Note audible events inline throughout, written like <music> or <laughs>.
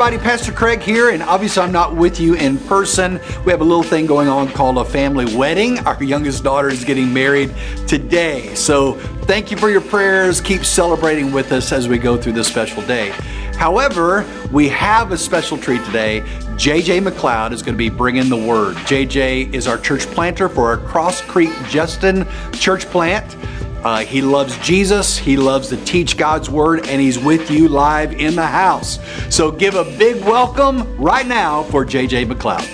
Everybody, Pastor Craig here, and obviously I'm not with you in person. We have a little thing going on called a family wedding. <laughs> Our youngest daughter is getting married today. So thank you for your prayers. Keep celebrating with us as we go through this special day. However, we have a special treat today. JJ McLeod is going to be bringing the word. JJ is our church planter for our Cross Creek Justin church plant. Uh, he loves Jesus. He loves to teach God's word, and he's with you live in the house. So give a big welcome right now for JJ McLeod.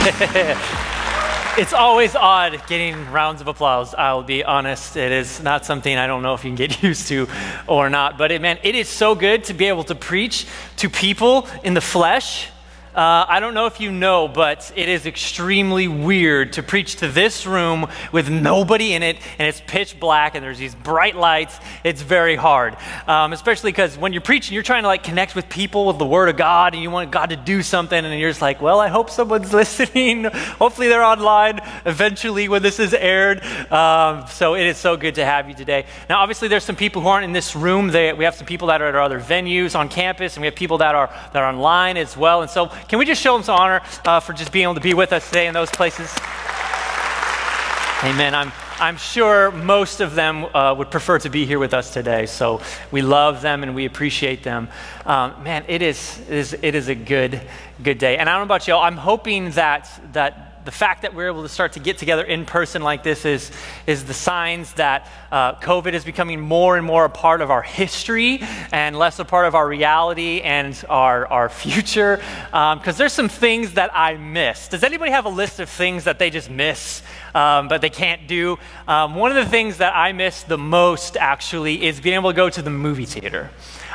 <laughs> it's always odd getting rounds of applause. I'll be honest. It is not something I don't know if you can get <laughs> used to or not. But it, man, it is so good to be able to preach to people in the flesh uh, I don't know if you know, but it is extremely weird to preach to this room with nobody in it and it's pitch black and there's these bright lights. It's very hard, um, especially because when you're preaching, you're trying to like connect with people with the Word of God and you want God to do something and you're just like, well, I hope someone's <laughs> listening. Hopefully they're online eventually when this is aired. Um, so it is so good to have you today. Now, obviously, there's some people who aren't in this room. They, we have some people that are at our other venues on campus and we have people that are, that are online as well. And so can we just show them some honor uh, for just being able to be with us today in those places? Amen. I'm, I'm sure most of them uh, would prefer to be here with us today. So we love them and we appreciate them. Um, man, it is, it is, it is a good, good day. And I don't know about y'all, I'm hoping that, that the fact that we're able to start to get together in person like this is, is the signs that uh, COVID is becoming more and more a part of our history and less a part of our reality and our, our future. Because um, there's some things that I miss. Does anybody have a list of things that they just miss, um, but they can't do? Um, one of the things that I miss the most, actually, is being able to go to the movie theater.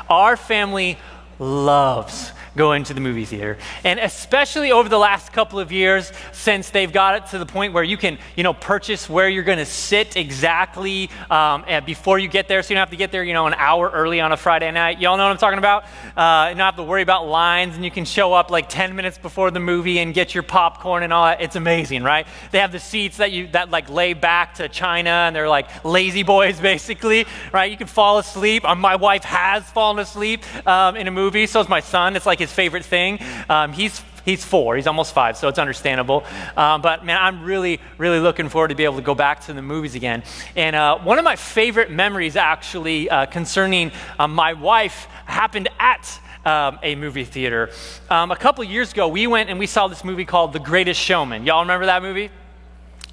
Our family loves going to the movie theater. And especially over the last couple of years, since they've got it to the point where you can, you know, purchase where you're going to sit exactly um, before you get there, so you don't have to get there, you know, an hour early on a Friday night. Y'all know what I'm talking about? Uh, you don't have to worry about lines, and you can show up like 10 minutes before the movie and get your popcorn and all that. It's amazing, right? They have the seats that you that like lay back to China, and they're like La-Z-Boys, <laughs> basically, right? You can fall asleep. Um, my wife has fallen asleep um, in a movie, so is my son. It's like his favorite thing. Um, he's he's four, he's almost five, so it's understandable. Um, but man, I'm really, really looking forward to be able to go back to the movies again. And uh, one of my favorite memories, actually, uh, concerning uh, my wife, happened at um, a movie theater. Um, a couple years ago, we went and we saw this movie called The Greatest Showman. Y'all remember that movie?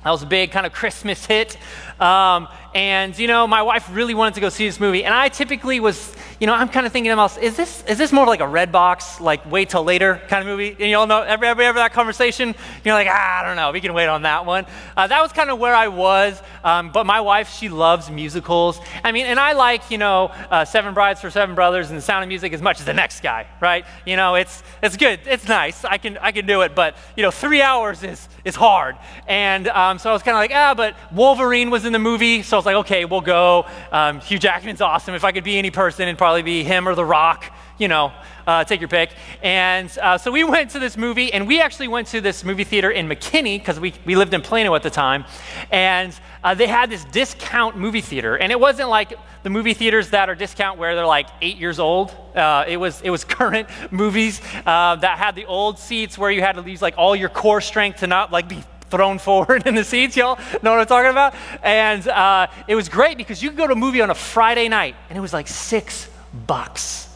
That was a big kind of Christmas hit. Um, and, you know, my wife really wanted to go see this movie. And I typically was, you know, I'm kind of thinking to myself, is this, is this more like a Redbox, like wait till later kind of movie? And you all know, every, every, every that conversation, you're like, ah, I don't know, we can wait on that one. Uh, that was kind of where I was. Um, but my wife, she loves musicals. I mean, and I like, you know, uh, Seven Brides for Seven Brothers and The Sound of Music as much as the next guy, right? You know, it's, it's good. It's nice. I can, I can do it. But, you know, three hours is, is hard. And um, so I was kind of like, ah, but Wolverine was in the movie. So I was like, okay, we'll go. Um, Hugh Jackman's awesome. If I could be any person, it'd probably be him or The Rock. You know, uh, take your pick. And uh, so we <laughs> went to this movie, and we actually went to this movie theater in McKinney because we, we lived in Plano at the time. And uh, they had this discount movie theater. And it wasn't like the movie theaters that are discount where they're like eight years old. Uh, it, was, it was <laughs> current movies uh, that had the old seats where you had to use like all your core strength to not like be thrown <laughs> forward in the seats. Y'all know what I'm talking about? And uh, it was great because you could go to a movie on a Friday night and it was like six bucks.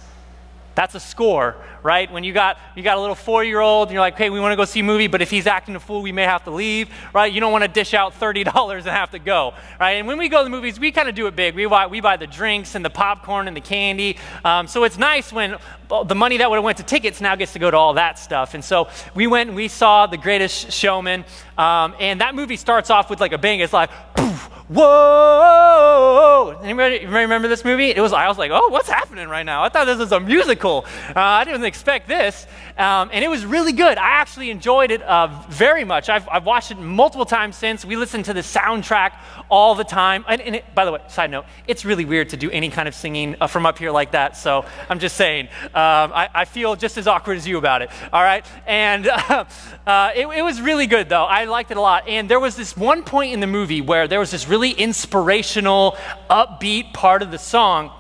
That's a score right? When you got, you got a little four year old and you're like, hey, we want to go see a movie, but if he's acting a fool, we may have to leave, right? You don't want to dish out $30 <laughs> and have to go, right? And when we go to the movies, we kind of do it big. We buy, we buy the drinks and the popcorn and the candy. Um, so it's nice when the money that would have went to tickets now gets to go to all that stuff. And so we went and we saw The Greatest Showman. Um, and that movie starts off with like a bang. It's like, whoa! Anybody remember this movie? It was, I was like, oh, what's happening right now? I thought this was a musical. Uh, I didn't expect this. Um, and it was really good. I actually enjoyed it uh, very much. I've, I've, watched it multiple times since. We listen to the soundtrack all the time. And, and it, by the way, side note, it's really weird to do any kind of singing uh, from up here like that. So I'm just saying, um, I, I, feel just as awkward as you about it. All right? And <laughs> uh, it, it was really good, though. I liked it a lot. And there was this one point in the movie where there was this really inspirational, upbeat part of the song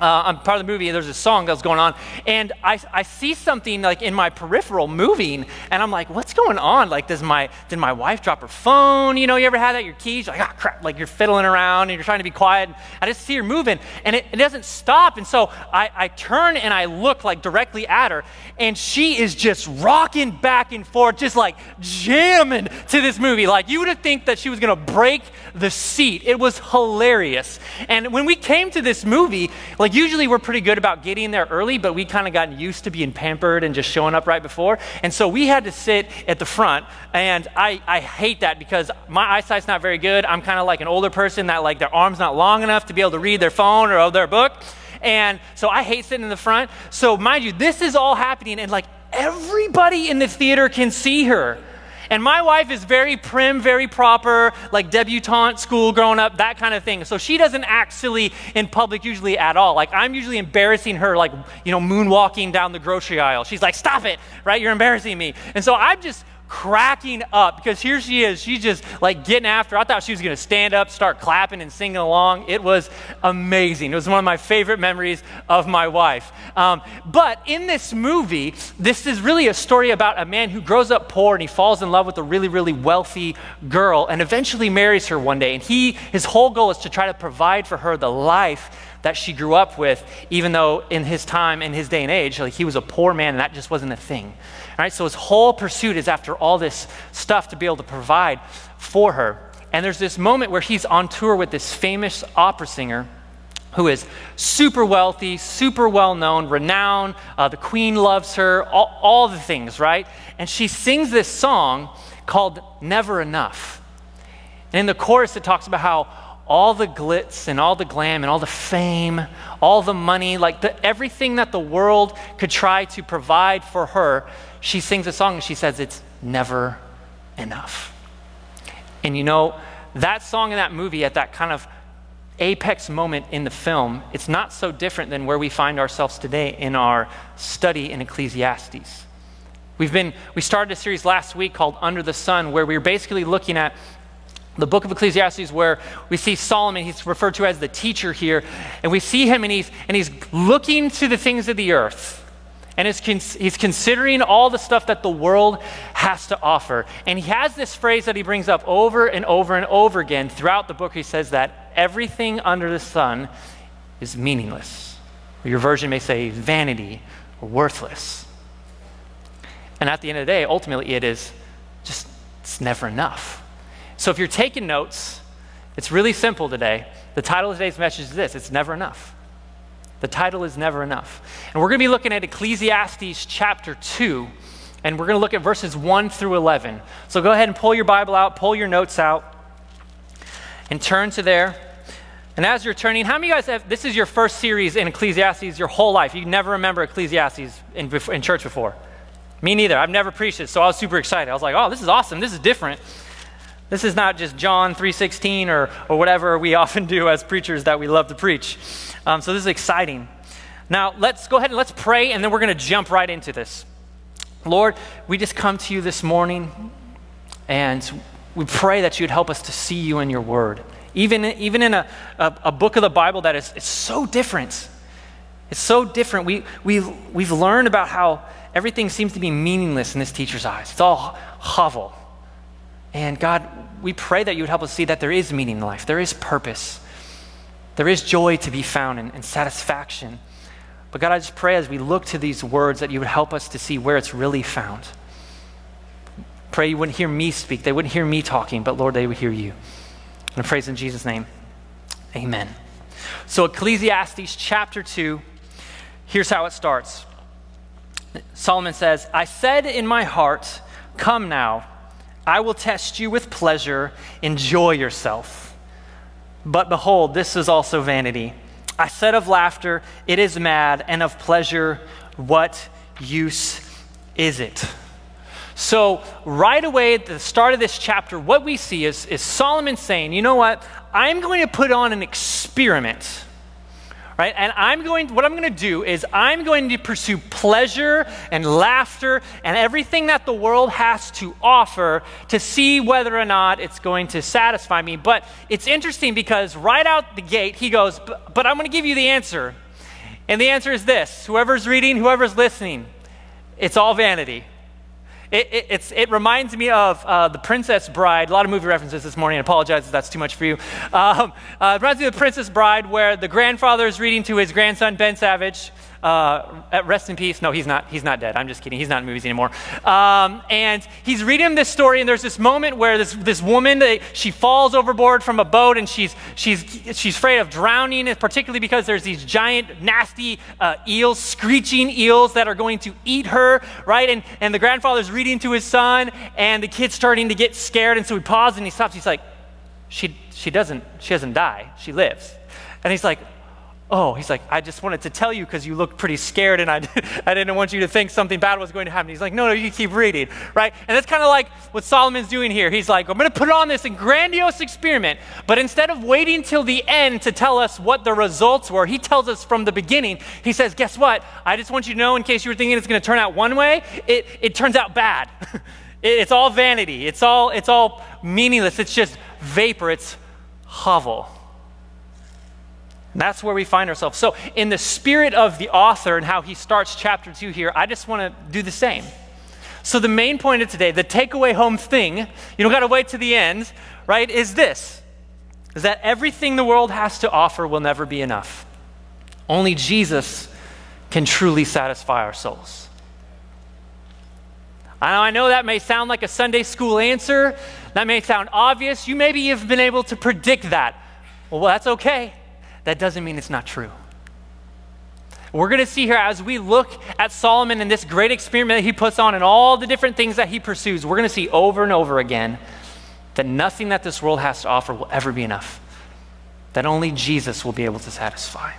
uh, I'm part of the movie, there's a song that's going on, and I, I see something like in my peripheral moving, and I'm like, what's going on? Like, does my did my wife drop her phone? You know, you ever had that? Your keys, like, ah, crap, like you're fiddling around and you're trying to be quiet. And I just see her moving, and it, it doesn't stop. And so I, I turn and I look like directly at her, and she is just rocking back and forth, just like jamming to this movie. Like you would have think that she was gonna break the seat. It was hilarious. And when we came to this movie, like, usually we're pretty good about getting there early, but we kind of gotten used to being pampered and just showing up right before. And so we had to sit at the front. And I, I hate that because my eyesight's not very good. I'm kind of like an older person that, like, their arm's not long enough to be able to read their phone or their book. And so I hate sitting in the front. So, mind you, this is all happening, and like everybody in the theater can see her. And my wife is very prim, very proper, like debutante school growing up, that kind of thing. So she doesn't act silly in public usually at all. Like I'm usually embarrassing her, like, you know, moonwalking down the grocery aisle. She's like, stop it, right? You're embarrassing me. And so I'm just cracking up because here she is. She's just like getting after. I thought she was going to stand up, start clapping and singing along. It was amazing. It was one of my favorite memories of my wife. Um, but in this movie, this is really a story about a man who grows up poor and he falls in love with a really, really wealthy girl and eventually marries her one day. And he, his whole goal is to try to provide for her the life that she grew up with, even though in his time, in his day and age, like he was a poor man and that just wasn't a thing. Right? So his whole pursuit is after all this stuff to be able to provide for her. And there's this moment where he's on tour with this famous opera singer who is super wealthy, super well known, renowned. Uh, the queen loves her, all, all the things, right? And she sings this song called Never Enough. And in the chorus, it talks about how all the glitz and all the glam and all the fame, all the money, like the, everything that the world could try to provide for her, she sings a song and she says, It's never enough. And you know, that song in that movie, at that kind of apex moment in the film, it's not so different than where we find ourselves today in our study in Ecclesiastes. We've been, we started a series last week called Under the Sun, where we were basically looking at the book of Ecclesiastes, where we see Solomon, he's referred to as the teacher here, and we see him and he's, and he's looking to the things of the earth. And he's considering all the stuff that the world has to offer. And he has this phrase that he brings up over and over and over again throughout the book. He says that everything under the sun is meaningless. Your version may say vanity or worthless. And at the end of the day, ultimately, it is just, it's never enough. So if you're taking notes, it's really simple today. The title of today's message is this it's never enough. The title is never enough. And we're going to be looking at Ecclesiastes chapter 2, and we're going to look at verses 1 through 11. So go ahead and pull your Bible out, pull your notes out, and turn to there. And as you're turning, how many of you guys have, this is your first series in Ecclesiastes your whole life? You never remember Ecclesiastes in, in church before. Me neither. I've never preached it, so I was super excited. I was like, oh, this is awesome. This is different. This is not just John 3.16 or, or whatever we <laughs> often do as preachers that we love to preach. Um, so this is exciting. Now, let's go ahead and let's pray, and then we're going to jump right into this. Lord, we just come to you this morning, and we pray that you'd help us to see you in your word. Even, even in a, a, a book of the Bible that is it's so different. It's so different. We, we've, we've learned about how everything seems to be meaningless in this teacher's eyes. It's all hevel. And God, we pray that you would help us see that there is meaning in life, there is purpose, there is joy to be found and, and satisfaction. But God, I just pray as we look to these words that you would help us to see where it's really found. Pray you wouldn't hear me speak, they wouldn't hear me talking, but Lord, they would hear you. And I praise in Jesus' name. Amen. So, Ecclesiastes chapter 2, here's how it starts. Solomon says, I said in my heart, Come now I will test you with pleasure. Enjoy yourself. But behold, this is also vanity. I said of laughter, it is mad, and of pleasure, what use is it? So, right away at the start of this chapter, what we see is, is Solomon saying, you know what? I'm going to put on an experiment right? And I'm going, what I'm going to do is I'm going to pursue pleasure and laughter and everything that the world has to offer to see whether or not it's going to satisfy me. But it's interesting because right out the gate, he goes, but, I'm going to give you the answer. And the answer is this whoever's reading, whoever's listening, it's all vanity. It, it, it, reminds me of uh, The Princess Bride. A lot of movie references this morning. I apologize if that's too much for you. Um, uh, it reminds me of The Princess Bride, where the grandfather is reading to his grandson, Ben Savage, uh, rest in peace. No, he's not. He's not dead. I'm just kidding. He's not in movies anymore. Um, and he's reading him this story, and there's this moment where this, this woman, she falls overboard from a boat, and she's, she's, she's afraid of drowning, particularly because there's these giant, nasty uh, eels, screeching eels that are going to eat her, right? And, and the grandfather's reading to his son, and the kid's starting to get scared, and so he pauses and he stops. He's like, she, she, doesn't, she doesn't die. She lives. And he's like, Oh, he's like, I just wanted to tell you because you looked pretty scared and I, <laughs> I didn't want you to think something bad was going to happen. He's like, no, no, you keep reading, right? And that's kind of like what Solomon's doing here. He's like, I'm going to put on this grandiose experiment, but instead of waiting till the end to tell us what the results were, he tells us from the beginning. He says, guess what? I just want you to know, in case you were thinking it's going to turn out one way, it, it turns out bad. <laughs> it, it's all vanity. It's all, it's all meaningless. It's just vapor. It's hevel. And that's where we find ourselves. So, in the spirit of the author and how he starts chapter two here, I just want to do the same. So, the main point of today, the takeaway home thing, you don't got to wait to the end, right, is this is that everything the world has to offer will never be enough. Only Jesus can truly satisfy our souls. I know that may sound like a Sunday school answer. That may sound obvious. You maybe have been able to predict that. Well, that's okay that doesn't mean it's not true. We're going to see here as we look at Solomon and this great experiment that he puts on and all the different things that he pursues, we're going to see over and over again that nothing that this world has to offer will ever be enough, that only Jesus will be able to satisfy.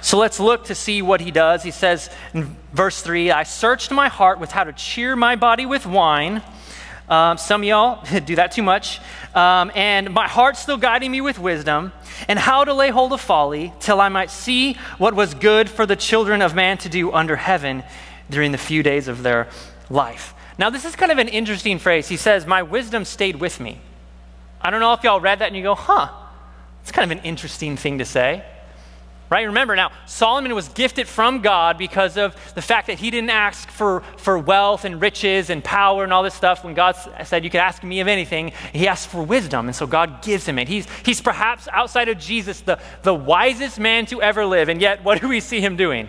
So let's look to see what he does. He says in verse 3 I searched my heart with how to cheer my body with wine um, some y'all <laughs> do that too much. Um, and my heart's still guiding me with wisdom and how to lay hold of folly till I might see what was good for the children of man to do under heaven during the few days of their life. Now, this is kind of an interesting phrase. He says, My wisdom stayed with me. I don't know if y'all read that and you go, huh, it's kind of an interesting thing to say. Right? Remember now, Solomon was gifted from God because of the fact that he didn't ask for, for wealth and riches and power and all this stuff. When God said, You could ask me of anything, he asked for wisdom. And so God gives him it. He's, he's perhaps outside of Jesus the, the wisest man to ever live. And yet, what do we see him doing?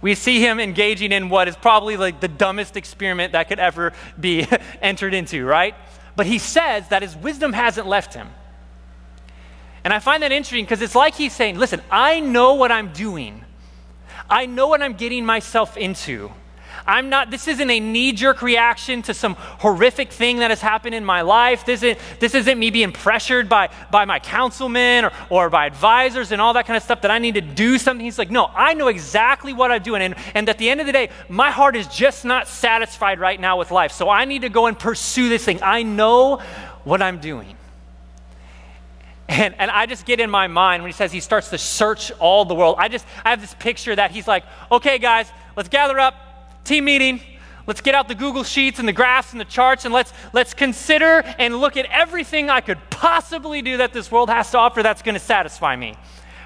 We see him engaging in what is probably like the dumbest experiment that could ever be <laughs> entered into, right? But he says that his wisdom hasn't left him. And I find that interesting because it's like he's saying, listen, I know what I'm doing. I know what I'm getting myself into. I'm not, this isn't a knee jerk reaction to some horrific thing that has happened in my life. This isn't, this isn't me being pressured by, by my councilmen or, or by advisors and all that kind of stuff that I need to do something. He's like, no, I know exactly what I'm doing. And, and at the end of the day, my heart is just not satisfied right now with life. So I need to go and pursue this thing. I know what I'm doing. And, and I just get in my mind when he says he starts to search all the world. I just, I have this picture that he's like, okay, guys, let's gather up, team meeting. Let's get out the Google Sheets and the graphs and the charts and let's, let's consider and look at everything I could possibly do that this world has to offer that's going to satisfy me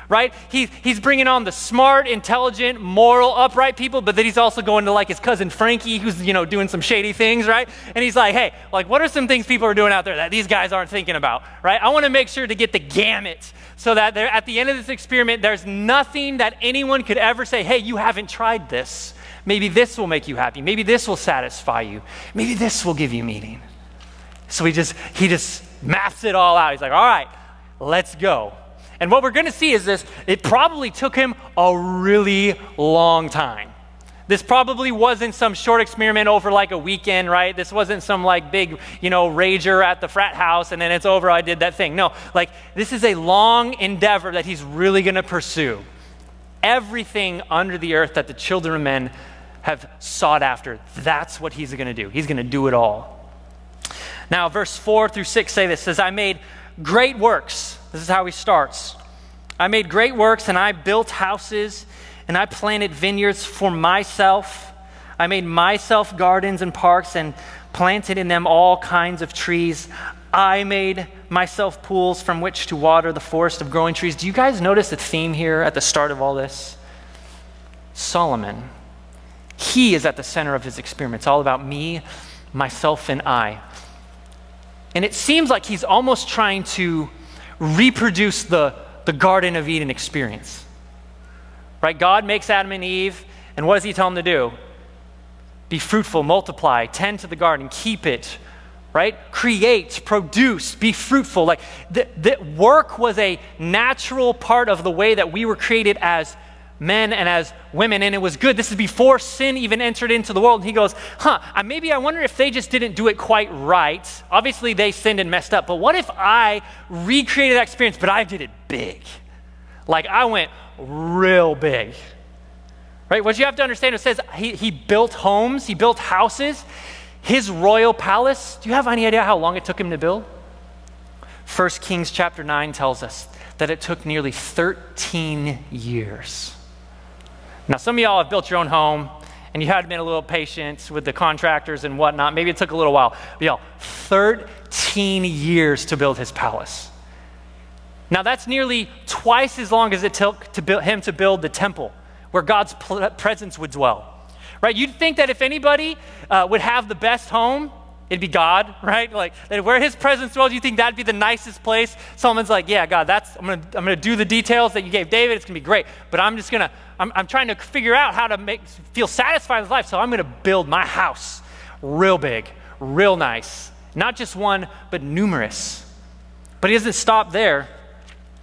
right? He, he's bringing on the smart, intelligent, moral, upright people, but then he's also going to like his cousin Frankie, who's, you know, doing some shady things, right? And he's like, hey, like, what are some things people are doing out there that these guys aren't thinking about, right? I want to make sure to get the gamut so that at the end of this experiment, there's nothing that anyone could ever say, hey, you haven't tried this. Maybe this will make you happy. Maybe this will satisfy you. Maybe this will give you meaning. So he just, he just maps it all out. He's like, all right, let's go. And what we're going to see is this it probably took him a really long time. This probably wasn't some short experiment over like a weekend, right? This wasn't some like big, you know, rager at the frat house and then it's over, I did that thing. No, like this is a long endeavor that he's really going to pursue. Everything under the earth that the children of men have sought after, that's what he's going to do. He's going to do it all. Now, verse 4 through 6 say this says, I made great works this is how he starts. I made great works and I built houses and I planted vineyards for myself. I made myself gardens and parks and planted in them all kinds of trees. I made myself pools from which to water the forest of growing trees. Do you guys notice the theme here at the start of all this? Solomon. He is at the center of his experiment. It's all about me, myself, and I. And it seems like he's almost trying to reproduce the, the Garden of Eden experience. Right? God makes Adam and Eve, and what does he tell them to do? Be fruitful, multiply, tend to the garden, keep it, right? Create, produce, be fruitful. Like that work was a natural part of the way that we were created as men and as women, and it was good. This is before sin even entered into the world. And he goes, huh, maybe I wonder if they just didn't do it quite right. Obviously, they sinned and messed up, but what if I recreated that experience, but I did it big? Like I went real big. Right? What you have to understand, it says he, he built homes, he built houses. His royal palace, do you have any idea how long it took him to build? 1 Kings chapter 9 tells us that it took nearly 13 years. Now, some of y'all have built your own home and you had been a little patient with the contractors and whatnot. Maybe it took a little while. But y'all, 13 years to build his palace. Now, that's nearly twice as long as it took to build, him to build the temple where God's presence would dwell. Right? You'd think that if anybody uh, would have the best home, it'd be God, <laughs> right? Like where his presence dwells, you think that'd be the nicest place. Solomon's like, yeah, God, that's I'm gonna I'm gonna do the details that you gave David. It's gonna be great. But I'm just gonna I'm, I'm trying to figure out how to make feel satisfied with life. So I'm gonna build my house real big, real nice. Not just one, but numerous. But he doesn't stop there.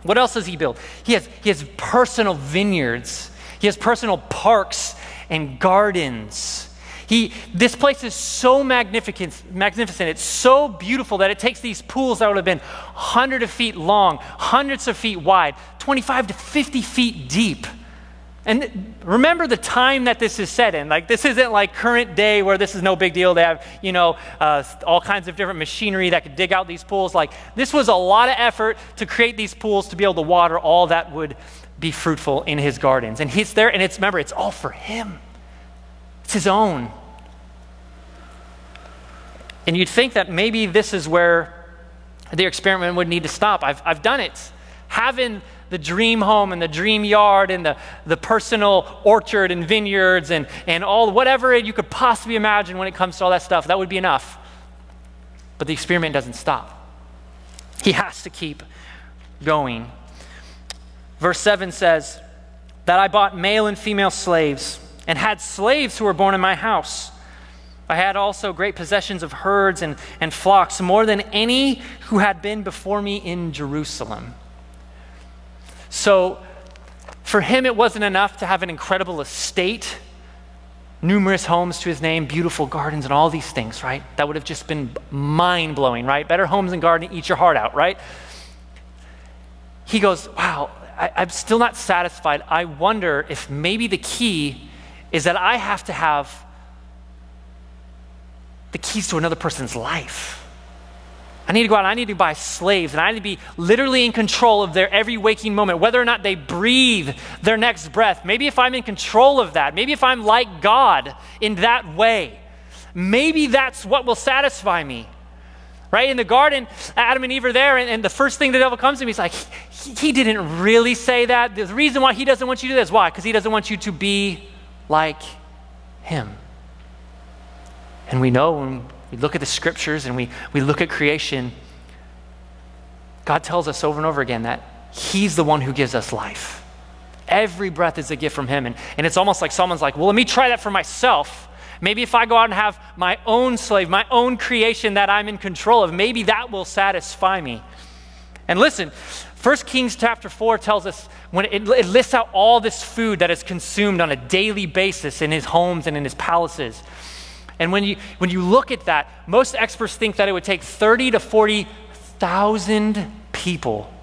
What else does he build? He has, he has personal vineyards he has personal parks and gardens. He, this place is so magnificent, magnificent. It's so beautiful that it takes these pools that would have been hundreds of feet long, hundreds of feet wide, 25 to 50 feet deep. And remember the time that this is set in. Like, this isn't like current day where this is no big deal. They have, you know, uh, all kinds of different machinery that could dig out these pools. Like, this was a lot of effort to create these pools to be able to water all that would be fruitful in his gardens. And he's there, and it's, remember, it's all for him, it's his own. And you'd think that maybe this is where the experiment would need to stop. I've, I've done it. Having the dream home and the dream yard and the, the personal orchard and vineyards and, and all whatever you could possibly imagine when it comes to all that stuff, that would be enough. But the experiment doesn't stop. He has to keep going. Verse 7 says, That I bought male and female slaves, and had slaves who were born in my house. I had also great possessions of herds and, and flocks, more than any who had been before me in Jerusalem. So, for him, it wasn't enough to have an incredible estate, numerous homes to his name, beautiful gardens, and all these things, right? That would have just been mind blowing, right? Better homes and garden, eat your heart out, right? He goes, Wow, I, I'm still not satisfied. I wonder if maybe the key is that I have to have the keys to another person's life. I need to go out, I need to buy slaves, and I need to be literally in control of their every waking moment, whether or not they breathe their next breath. Maybe if I'm in control of that, maybe if I'm like God in that way, maybe that's what will satisfy me right? In the garden, Adam and Eve are there, and, and the first thing the devil comes to me is like, he, he, didn't really say that. The reason why he doesn't want you to do this, why? Because he doesn't want you to be like him. And we know when we look at the scriptures and we, we look at creation, God tells us over and over again that he's the one who gives us life. Every breath is a gift from him. And, and it's almost like someone's like, well, let me try that for myself. Maybe if I go out and have my own slave, my own creation that I'm in control of, maybe that will satisfy me. And listen, 1 Kings chapter 4 tells us when it, it, lists out all this food that is consumed on a daily basis in his homes and in his palaces. And when you, when you look at that, most experts think that it would take 30 to 40,000 people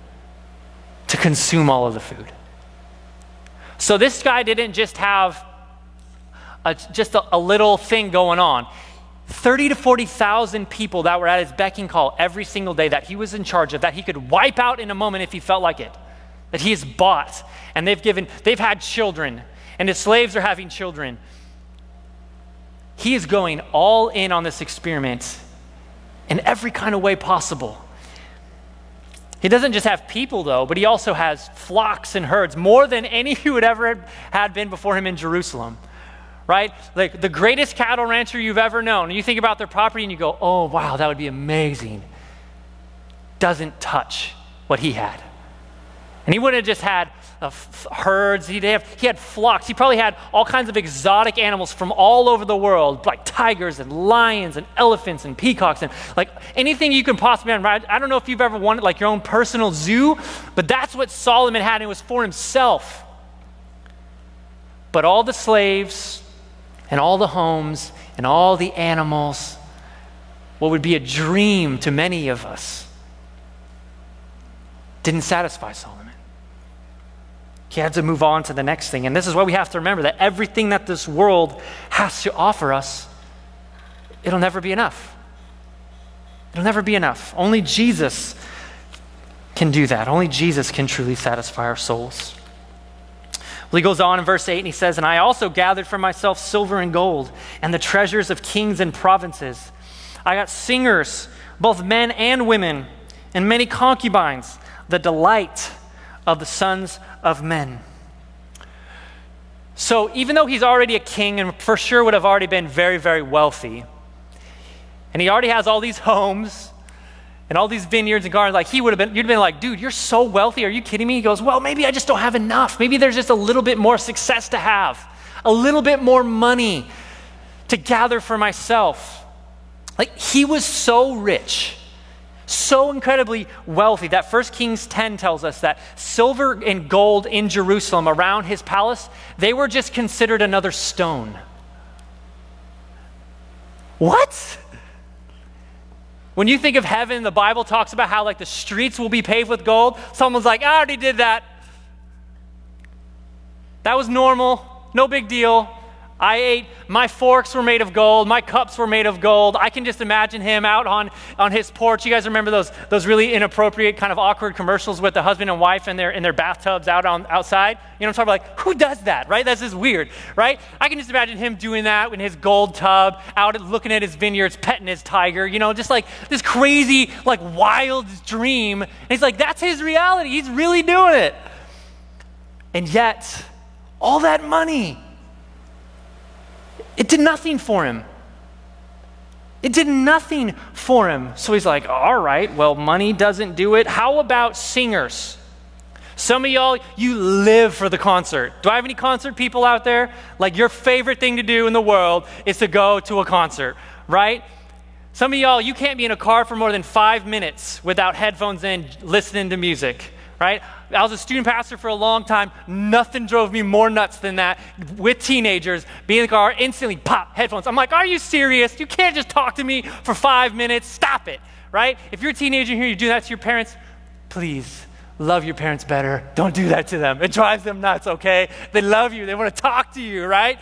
to consume all of the food. So this guy didn't just have a, just a, a little thing going on. 30 to 40,000 people that were at his beck and call every single day that he was in charge of, that he could wipe out in a moment if he felt like it, that he has bought. And they've given, they've had children, and his slaves are having children. He is going all in on this experiment in every kind of way possible. He doesn't just have people, though, but he also has flocks and herds, more than any <laughs> who had ever had been before him in Jerusalem. Right? Like the greatest cattle rancher you've ever known. And you think about their property and you go, oh, wow, that would be amazing. Doesn't touch what he had. And he wouldn't have just had uh, herds, he'd have, he had flocks. He probably had all kinds of exotic animals from all over the world, like tigers and lions and elephants and peacocks and like anything you can possibly imagine. I don't know if you've ever wanted like your own personal zoo, but that's what Solomon had, and it was for himself. But all the slaves and all the homes and all the animals, what would be a dream to many of us, didn't satisfy Solomon. He had to move on to the next thing. And this is what we have to remember that everything that this world has to offer us, it'll never be enough. It'll never be enough. Only Jesus can do that. Only Jesus can truly satisfy our souls. Well, he goes on in verse 8 and he says, And I also gathered for myself silver and gold and the treasures of kings and provinces. I got singers, both men and women, and many concubines, the delight of the sons of men. So, even though he's already a king and for sure would have already been very, very wealthy, and he already has all these homes and all these vineyards and gardens, like he would have been, you'd have been like, dude, you're so wealthy. Are you kidding me? He goes, well, maybe I just don't have enough. Maybe there's just a little bit more success to have, a little bit more money to gather for myself. Like he was so rich so incredibly wealthy that 1 Kings 10 tells us that silver and gold in Jerusalem around his palace, they were just considered another stone. What? When you think of heaven, the Bible talks about how like the streets will be paved with gold. Someone's like, I already did that. That was normal, no big deal. I ate, my forks were made of gold, my cups were made of gold. I can just imagine him out on, on his porch. You guys remember those, those really inappropriate, kind of awkward commercials with the husband and wife in their, in their bathtubs out on, outside? You know I'm talking about? Like, who does that, right? That's just weird, right? I can just imagine him doing that in his gold tub, out looking at his vineyards, petting his tiger, you know, just like this crazy, like wild dream. And he's like, that's his reality. He's really doing it. And yet, all that money, it did nothing for him. It did nothing for him. So he's like, all right, well, money doesn't do it. How about singers? Some of y'all, you live for the concert. Do I have any concert people out there? Like, your favorite thing to do in the world is to go to a concert, right? Some of y'all, you can't be in a car for more than five minutes without headphones in, listening to music right? I was a student pastor for a long time. Nothing drove me more nuts than that with teenagers, being in the car, instantly pop, headphones. I'm like, are you serious? You can't just talk to me for five minutes. Stop it, right? If you're a teenager here, you do that to your parents, please love your parents better. Don't do that to them. It drives them nuts, okay? They love you, they want to talk to you, right?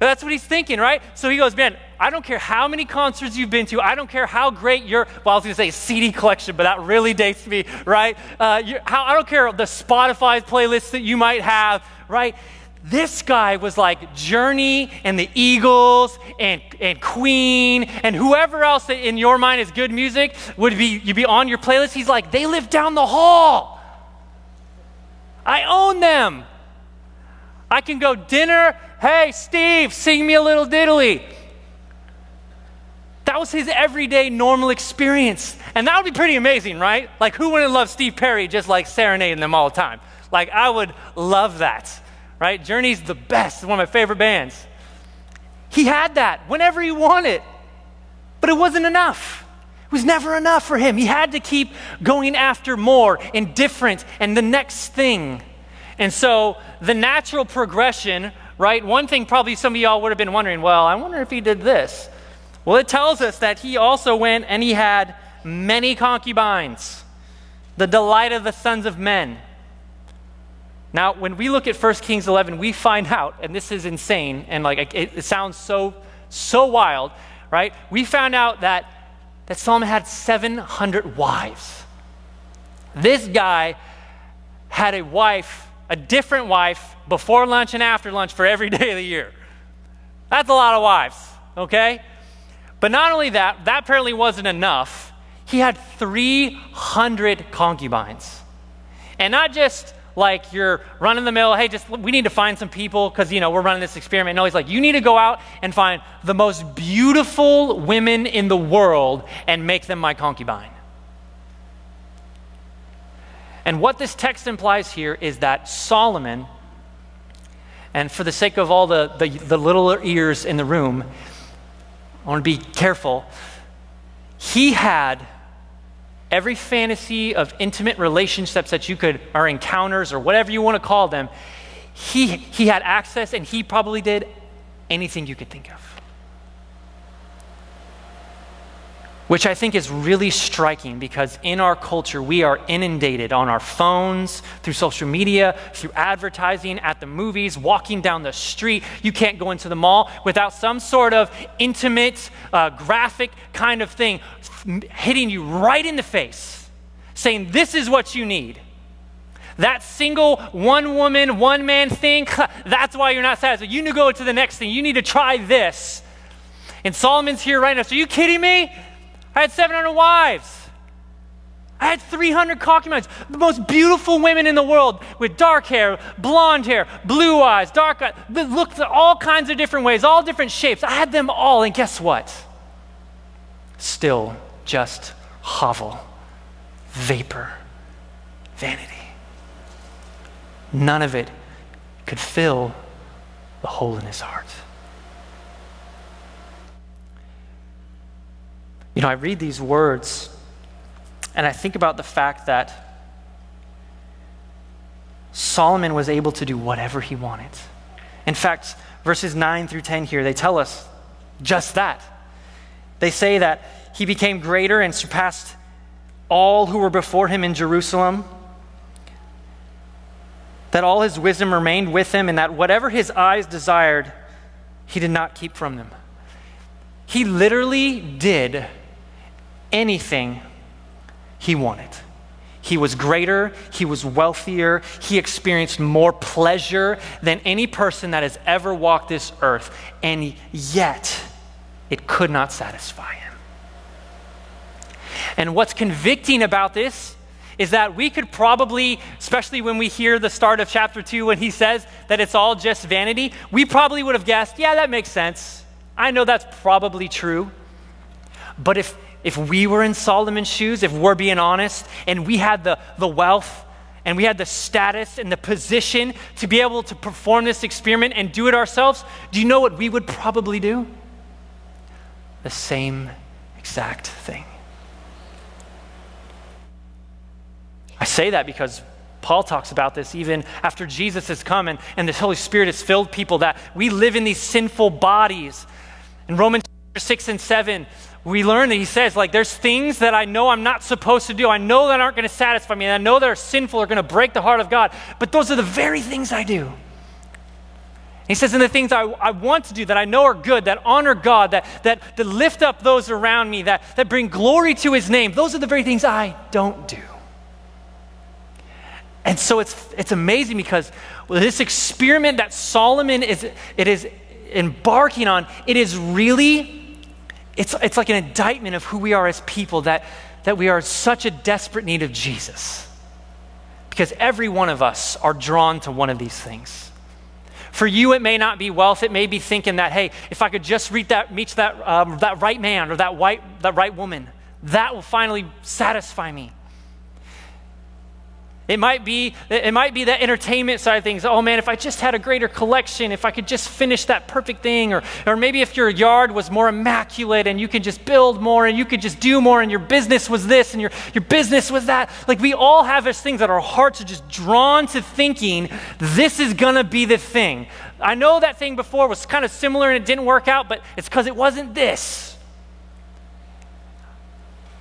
That's what he's thinking, right? So he goes, Man, I don't care how many concerts you've been to. I don't care how great your, well, I was going to say CD collection, but that really dates me, right? Uh, how, I don't care the Spotify playlists that you might have, right? This guy was like Journey and the Eagles and, and Queen and whoever else that in your mind is good music would be, you'd be on your playlist. He's like, they live down the hall. I own them. I can go dinner. Hey, Steve, sing me a little diddly. That was his everyday normal experience. And that would be pretty amazing, right? Like, who wouldn't love Steve Perry just like serenading them all the time? Like, I would love that, right? Journey's the best, one of my favorite bands. He had that whenever he wanted, but it wasn't enough. It was never enough for him. He had to keep going after more and different and the next thing. And so the natural progression, right? One thing probably some of y'all would have been wondering well, I wonder if he did this. Well, it tells us that he also went and he had many concubines, the delight of the sons of men. Now, when we look at 1 Kings 11, we find out, and this is insane, and like it, it sounds so, so wild, right? We found out that, that Solomon had 700 wives. This guy had a wife a different wife before lunch and after lunch for every <laughs> day of the year. That's a lot of wives, okay? But not only that, that apparently wasn't enough. he had 300 concubines. And not just like you're running the mill, hey, just we need to find some people because, you know, we're running this experiment. No, he's like, you need to go out and find the most beautiful women in the world and make them my concubine. And what this text implies here is that Solomon, and for the sake of all the, the, the little ears in the room, I want to be careful. He had every fantasy of intimate relationships that you could, or encounters, or whatever you want to call them. He, he had access and he probably did anything you could think of. Which I think is really striking because in our culture, we are inundated on our phones, through social media, through advertising, at the movies, walking down the street. You can't go into the mall without some sort of intimate, uh, graphic kind of thing hitting you right in the face, saying, This is what you need. That single one woman, one man thing, <laughs> that's why you're not satisfied. You need to go to the next thing. You need to try this. And Solomon's here right now. So, are you kidding me? I had 700 wives. I had 300 concubines, the most beautiful women in the world with dark hair, blonde hair, blue eyes, dark eyes, that looked all kinds of different ways, all different shapes. I had them all, and guess what? Still just hevel, vapor, vanity. None of it could fill the hole in his heart. You know, I read these words and I think about the fact that Solomon was able to do whatever he wanted. In fact, verses 9 through 10 here, they tell us just that. They say that he became greater and surpassed all who were before him in Jerusalem, that all his wisdom remained with him, and that whatever his eyes desired, he did not keep from them. He literally did anything he wanted. He was greater, he was wealthier, he experienced more pleasure than any person that has ever walked this earth, and yet it could not satisfy him. And what's convicting about this is that we could probably, especially when we hear the start of chapter 2 when he says that it's all just vanity, we probably would have guessed, yeah, that makes sense. I know that's probably true. But if if we were in Solomon's shoes, if we're being honest, and we had the, the wealth and we had the status and the position to be able to perform this experiment and do it ourselves, do you know what we would probably do? The same exact thing. I say that because Paul talks about this even after Jesus has come and, and the Holy Spirit has filled people that we live in these sinful bodies. In Romans 6 and 7, we learn that he says, like, there's things that I know I'm not supposed to do. I know that aren't going to satisfy me, and I know that are sinful, are going to break the heart of God. But those are the very things I do. He says, and the things I, I want to do that I know are good, that honor God, that, that, that lift up those around me, that, that bring glory to his name, those are the very things I don't do. And so it's, it's amazing because this experiment that Solomon is, it is embarking on, it is really it's, it's like an indictment of who we are as people that, that we are such a desperate need of Jesus. Because every one of us are drawn to one of these things. For you, it may not be wealth. It may be thinking that, hey, if I could just reach that, reach that, um, that right man or that, white, that right woman, that will finally satisfy me. It might be it might be that entertainment side of things. Oh man, if I just had a greater collection, if I could just finish that perfect thing, or or maybe if your yard was more immaculate and you could just build more and you could just do more and your business was this and your, your business was that. Like we all have these things that our hearts are just drawn to thinking this is gonna be the thing. I know that thing before was kind of similar and it didn't work out, but it's because it wasn't this.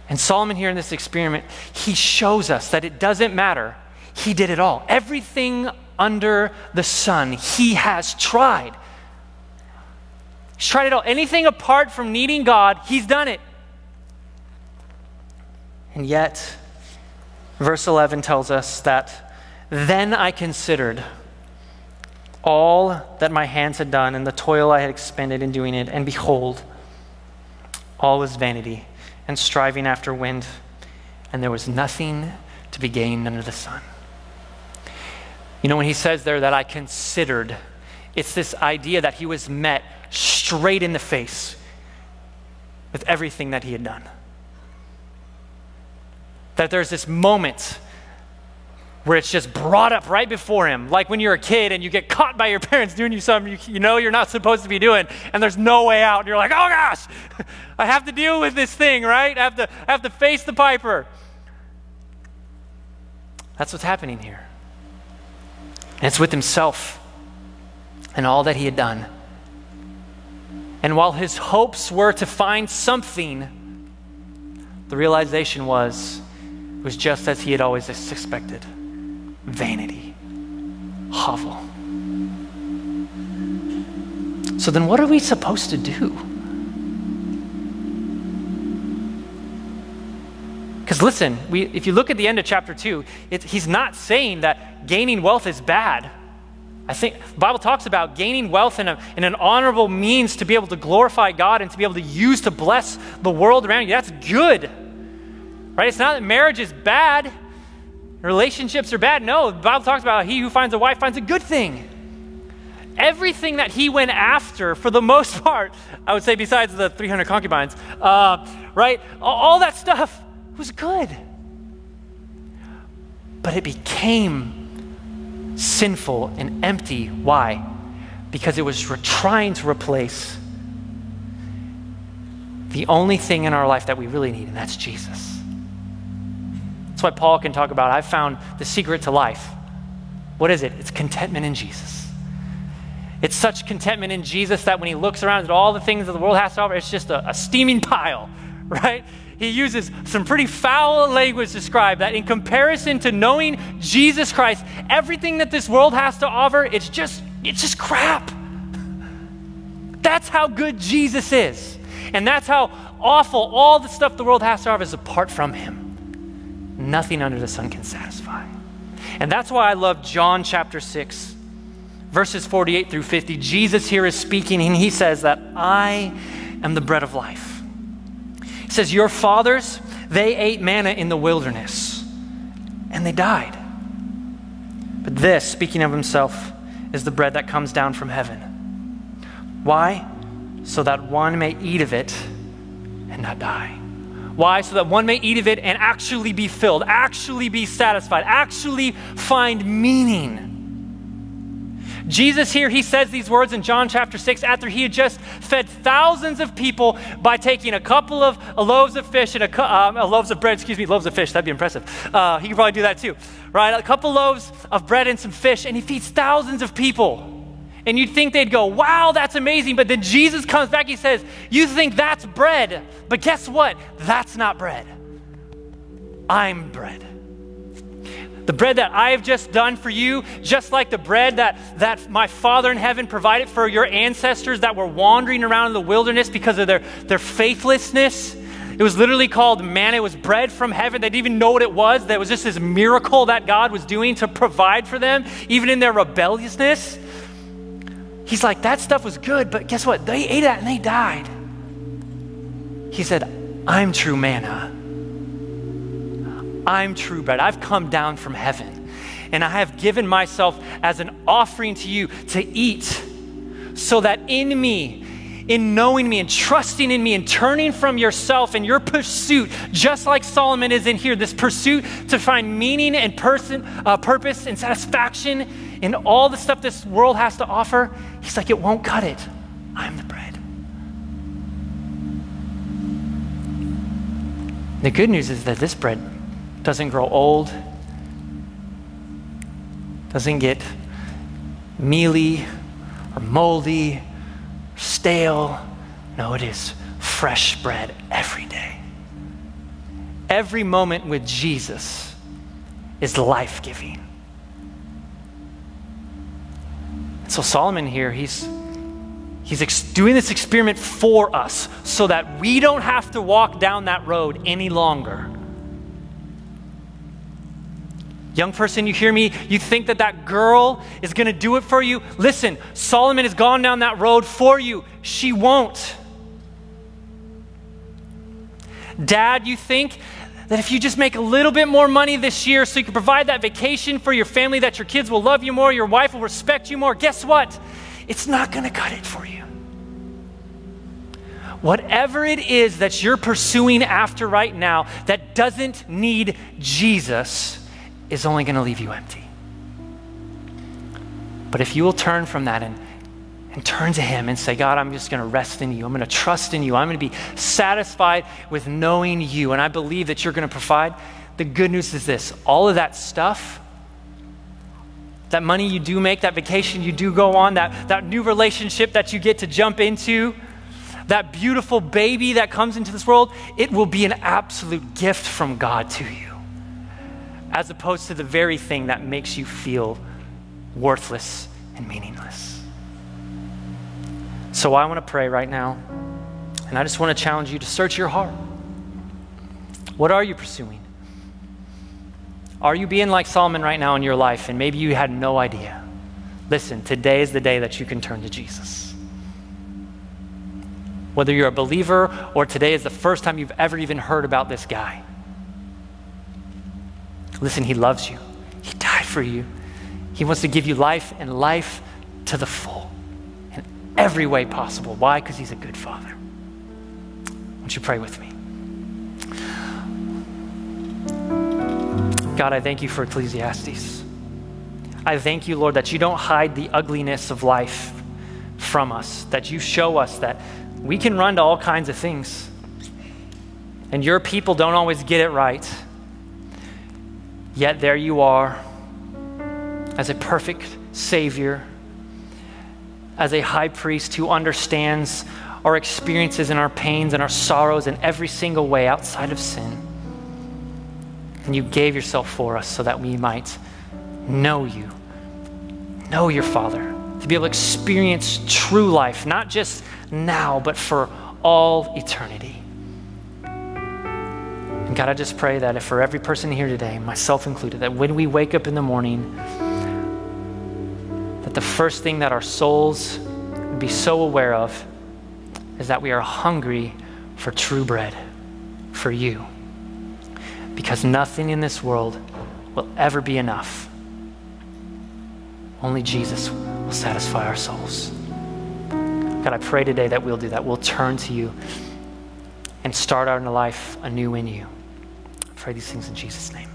And Solomon, here in this experiment, he shows us that it doesn't matter. He did it all. Everything under the sun, he has tried. He's tried it all. Anything apart from needing God, he's done it. And yet, verse 11 tells us that then I considered all that my hands had done and the toil I had expended in doing it, and behold, all was vanity and striving after wind, and there was nothing to be gained under the sun. You know, when he says there that I considered, it's this idea that he was met straight in the face with everything that he had done. That there's this moment where it's just brought up right before him, like when you're a kid and you get caught by your <laughs> parents doing you something you, you know you're not supposed to be doing, and there's no way out. And you're like, oh gosh, <laughs> I have to deal with this thing, right? I have to, I have to face the piper. That's what's happening here. And it's with himself and all that he had done. And while his hopes were to find something, the realization was it was just as he had always suspected vanity, hevel. So then, what are we supposed to do? Because listen, we, if you look at the end of chapter 2, it, he's not saying that gaining wealth is bad. I think the Bible talks about gaining wealth in, a, in an honorable means to be able to glorify God and to be able to use to bless the world around you. That's good. Right? It's not that marriage is bad, relationships are bad. No, the Bible talks about he who finds a wife finds a good thing. Everything that he went after, for the <laughs> most part, I would say, besides the 300 concubines, uh, right? All that stuff was good. But it became sinful and empty. Why? Because it was re- trying to replace the only thing in our life that we really need, and that's Jesus. That's why Paul can talk about, I've found the secret to life. What is it? It's contentment in Jesus. It's such contentment in Jesus that when he looks around at all the things that the world has to offer, it's just a, a steaming pile, <laughs> right? He uses some pretty foul language to describe that in comparison to knowing Jesus Christ, everything that this world has to offer, it's just, it's just crap. <laughs> That's how good Jesus is. And that's how awful all the stuff the world has to offer is apart from him nothing under the sun can satisfy. And that's why I love John chapter 6, verses 48 through 50. Jesus here is speaking, and he says that I am the bread of life. He says, Your fathers, they ate manna in the wilderness, and they died. But this, speaking of himself, is the bread that comes down from heaven. Why? So that one may eat of it and not die. Why? So that one may eat of it and actually be filled, actually be satisfied, actually find meaning. Jesus here, he says these words in John chapter 6 after he had just fed thousands of people by taking a couple of loaves of fish and a, um, loaves of bread, excuse me, loaves of fish, that'd be impressive. Uh, he could probably do that too, right? A couple loaves of bread and some fish, and he feeds thousands of people. And you'd think they'd go, wow, that's amazing. But then Jesus comes back, he says, You think that's bread. But guess what? That's not bread. I'm bread. The bread that I have just done for you, just like the bread that, that my Father in heaven provided for your ancestors that were wandering around in the wilderness because of their, their faithlessness. It was literally called manna. It was bread from heaven. They didn't even know what it was. That was just this miracle that God was doing to provide for them, even in their rebelliousness. He's like, that stuff was good, but guess what? They ate that and they died. He said, I'm true manna. I'm true bread. I've come down from heaven, and I have given myself as an offering to you to eat, so that in me, in knowing me and trusting in me and turning from yourself and your pursuit, just like Solomon is in here, this pursuit to find meaning and person, uh, purpose and satisfaction in all the stuff this world has to offer, he's like, it won't cut it. I'm the bread. The good news is that this bread doesn't grow old, doesn't get mealy or moldy, or stale. No, it is fresh bread every day. Every moment with Jesus is life giving. So Solomon here, he's he's ex- doing this experiment for us so that we don't have to walk down that road any longer. Young person, you hear me? You think that that girl is going to do it for you? Listen, Solomon has gone down that road for you. She won't. Dad, you think that if you just make a little bit more money this year so you can provide that vacation for your family, that your kids will love you more, your wife will respect you more, guess what? It's not going to cut it for you. Whatever it is that you're pursuing after right now that doesn't need Jesus is only going to leave you empty. But if you will turn from that and, and turn to Him and say, God, I'm just going to rest in you. I'm going to trust in you. I'm going to be satisfied with knowing you. And I believe that you're going to provide. The good news is this all of that stuff, that money you do make, that vacation you do go on, that, that new relationship that you get to jump into, that beautiful baby that comes into this world, it will be an absolute gift from God to you, as opposed to the very thing that makes you feel worthless and meaningless. So I want to pray right now, and I just want to challenge you to search your heart. What are you pursuing? Are you being like Solomon right now in your life, and maybe you had no idea? Listen, today is the day that you can turn to Jesus. Whether you're a believer or today is the first time you've ever even heard about this guy. Listen, he loves you. He died for you. He wants to give you life and life to the full every way possible. Why? Because He's a good Father. Won't you pray with me? God, I thank you for Ecclesiastes. I thank you, Lord, that you don't hide the ugliness of life from us, that you show us that we can run to all kinds of things. And your people don't always get it right. Yet there you are as a perfect Savior, as a high priest who understands our experiences and our pains and our sorrows in every single way outside of sin. And you gave yourself for us so that we might know you, know your Father, to be able to experience true life, not just now, but for all eternity. And God, I just pray that if for every person here today, myself included, that when we wake up in the morning, the first thing that our souls be so aware of is that we are hungry for true bread, for you. Because nothing in this world will ever be enough. Only Jesus will satisfy our souls. God, I pray today that we'll do that. We'll turn to you and start our life anew in you. I pray these things in Jesus' name.